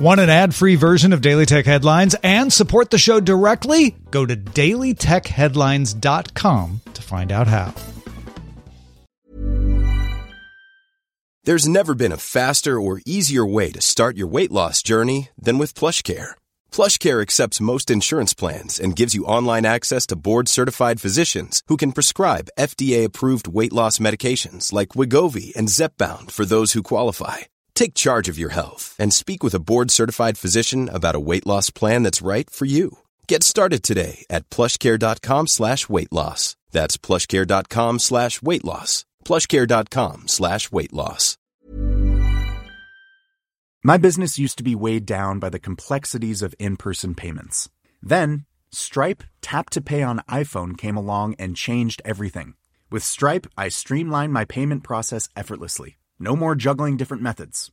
Want an ad free version of Daily Tech Headlines and support the show directly? Go to dailytechheadlines.com to find out how. There's never been a faster or easier way to start your weight loss journey than with PlushCare. PlushCare accepts most insurance plans and gives you online access to board-certified physicians who can prescribe FDA-approved weight loss medications like Wegovy and Zepbound for those who qualify. Take charge of your health and speak with a board-certified physician about a weight loss plan that's right for you. Get started today at plushcare.com slash weight loss. That's plushcare.com slash weight loss. plushcare.com slash weight loss. My business used to be weighed down by the complexities of in-person payments. Then, Stripe Tap to Pay on iPhone came along and changed everything. With Stripe, I streamlined my payment process effortlessly. No more juggling different methods.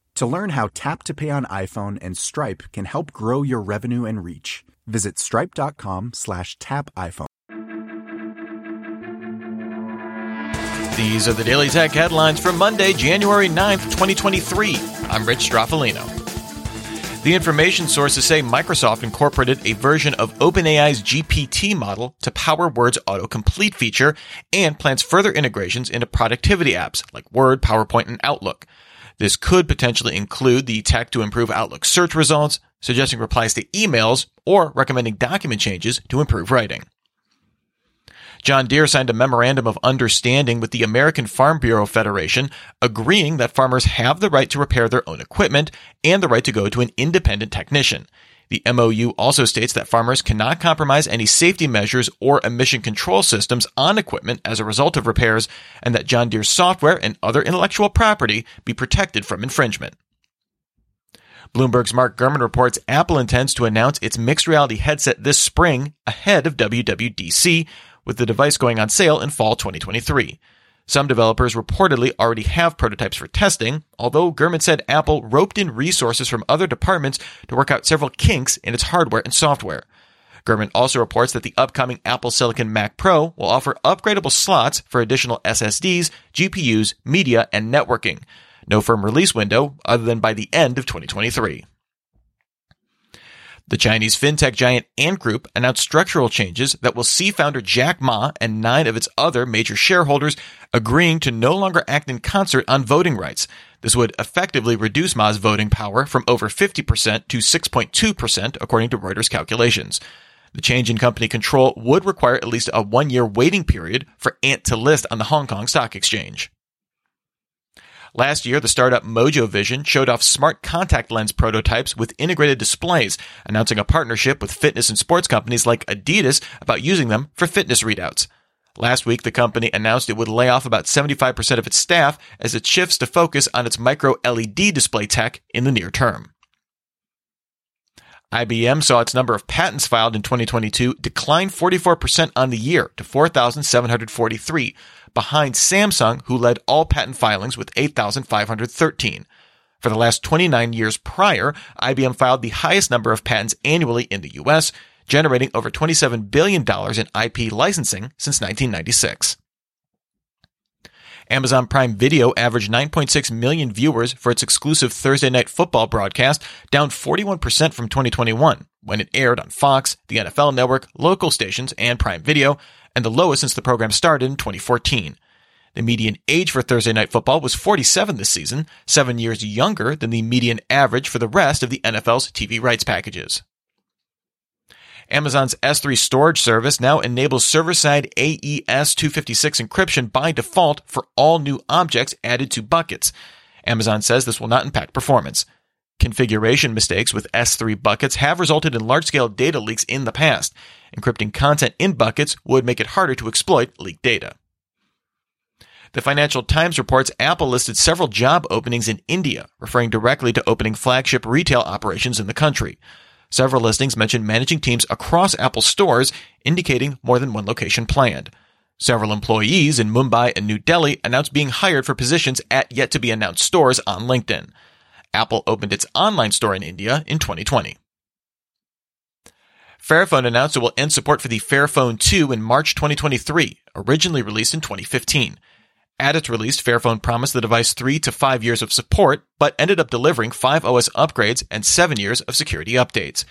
To learn how Tap to Pay on iPhone and Stripe can help grow your revenue and reach, visit stripe.com slash tap iPhone. These are the Daily Tech headlines for Monday, January 9th, 2023. I'm Rich Stroffolino. The information sources say Microsoft incorporated a version of OpenAI's GPT model to power Word's autocomplete feature and plans further integrations into productivity apps like Word, PowerPoint, and Outlook. This could potentially include the tech to improve Outlook search results, suggesting replies to emails, or recommending document changes to improve writing. John Deere signed a memorandum of understanding with the American Farm Bureau Federation, agreeing that farmers have the right to repair their own equipment and the right to go to an independent technician. The MOU also states that farmers cannot compromise any safety measures or emission control systems on equipment as a result of repairs, and that John Deere's software and other intellectual property be protected from infringement. Bloomberg's Mark Gurman reports Apple intends to announce its mixed reality headset this spring ahead of WWDC, with the device going on sale in fall 2023. Some developers reportedly already have prototypes for testing, although Gurman said Apple roped in resources from other departments to work out several kinks in its hardware and software. Gurman also reports that the upcoming Apple Silicon Mac Pro will offer upgradable slots for additional SSDs, GPUs, media, and networking. No firm release window other than by the end of 2023. The Chinese fintech giant Ant Group announced structural changes that will see founder Jack Ma and nine of its other major shareholders agreeing to no longer act in concert on voting rights. This would effectively reduce Ma's voting power from over 50% to 6.2%, according to Reuters calculations. The change in company control would require at least a one year waiting period for Ant to list on the Hong Kong Stock Exchange. Last year, the startup Mojo Vision showed off smart contact lens prototypes with integrated displays, announcing a partnership with fitness and sports companies like Adidas about using them for fitness readouts. Last week, the company announced it would lay off about 75% of its staff as it shifts to focus on its micro LED display tech in the near term. IBM saw its number of patents filed in 2022 decline 44% on the year to 4,743, behind Samsung, who led all patent filings with 8,513. For the last 29 years prior, IBM filed the highest number of patents annually in the US, generating over $27 billion in IP licensing since 1996. Amazon Prime Video averaged 9.6 million viewers for its exclusive Thursday night football broadcast, down 41% from 2021, when it aired on Fox, the NFL Network, local stations, and Prime Video, and the lowest since the program started in 2014. The median age for Thursday Night Football was 47 this season, seven years younger than the median average for the rest of the NFL's TV rights packages. Amazon's S3 storage service now enables server-side AES 256 encryption by default for all new objects added to buckets. Amazon says this will not impact performance. Configuration mistakes with S3 buckets have resulted in large-scale data leaks in the past. Encrypting content in buckets would make it harder to exploit leaked data. The Financial Times reports Apple listed several job openings in India, referring directly to opening flagship retail operations in the country. Several listings mention managing teams across Apple stores, indicating more than one location planned. Several employees in Mumbai and New Delhi announced being hired for positions at yet to be announced stores on LinkedIn. Apple opened its online store in India in 2020. Fairphone announced it will end support for the Fairphone 2 in March 2023, originally released in 2015. At its release, Fairphone promised the device three to five years of support, but ended up delivering five OS upgrades and seven years of security updates.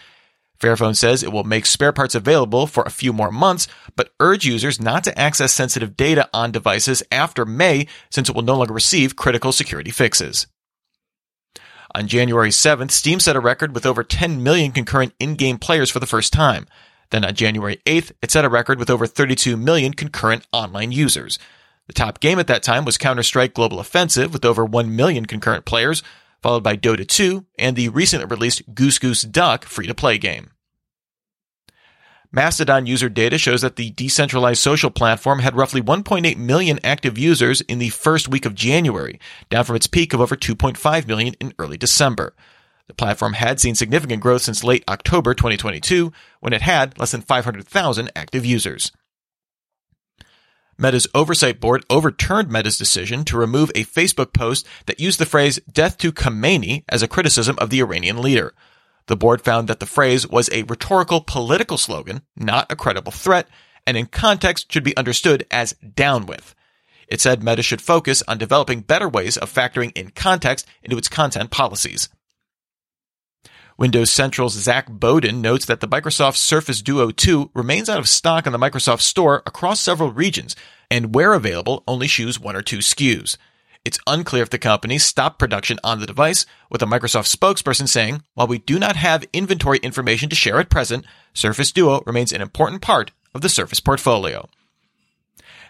Fairphone says it will make spare parts available for a few more months, but urge users not to access sensitive data on devices after May since it will no longer receive critical security fixes. On January 7th, Steam set a record with over 10 million concurrent in-game players for the first time. Then on January 8th, it set a record with over 32 million concurrent online users. The top game at that time was Counter-Strike Global Offensive with over 1 million concurrent players, followed by Dota 2 and the recently released Goose Goose Duck free-to-play game. Mastodon user data shows that the decentralized social platform had roughly 1.8 million active users in the first week of January, down from its peak of over 2.5 million in early December. The platform had seen significant growth since late October 2022, when it had less than 500,000 active users. Meta's oversight board overturned Meta's decision to remove a Facebook post that used the phrase death to Khamenei as a criticism of the Iranian leader. The board found that the phrase was a rhetorical political slogan, not a credible threat, and in context should be understood as down with. It said Meta should focus on developing better ways of factoring in context into its content policies. Windows Central's Zac Bowden notes that the Microsoft Surface Duo 2 remains out of stock on the Microsoft Store across several regions, and where available, only shoes one or two SKUs. It's unclear if the company stopped production on the device, with a Microsoft spokesperson saying, while we do not have inventory information to share at present, Surface Duo remains an important part of the Surface portfolio.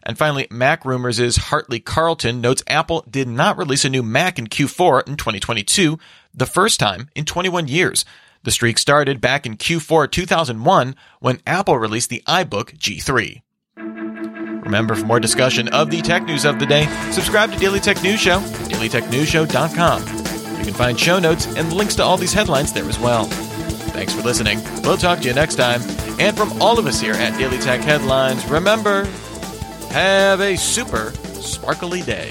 And finally, MacRumors' Hartley Charlton notes Apple did not release a new Mac in Q4 in 2022, the first time in 21 years. The streak started back in Q4 2001 when Apple released the iBook G3. Remember, for more discussion of the tech news of the day, subscribe to Daily Tech News Show, dailytechnewsshow.com. You can find show notes and links to all these headlines there as well. Thanks for listening. We'll talk to you next time. And from all of us here at Daily Tech Headlines, remember, have a super sparkly day.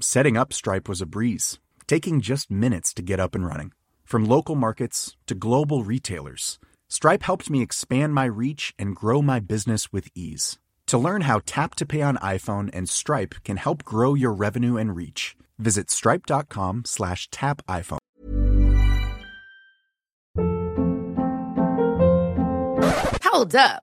Setting up Stripe was a breeze, taking just minutes to get up and running. From local markets to global retailers, Stripe helped me expand my reach and grow my business with ease. To learn how Tap to Pay on iPhone and Stripe can help grow your revenue and reach, visit stripe.com slash tap iPhone. Hold up.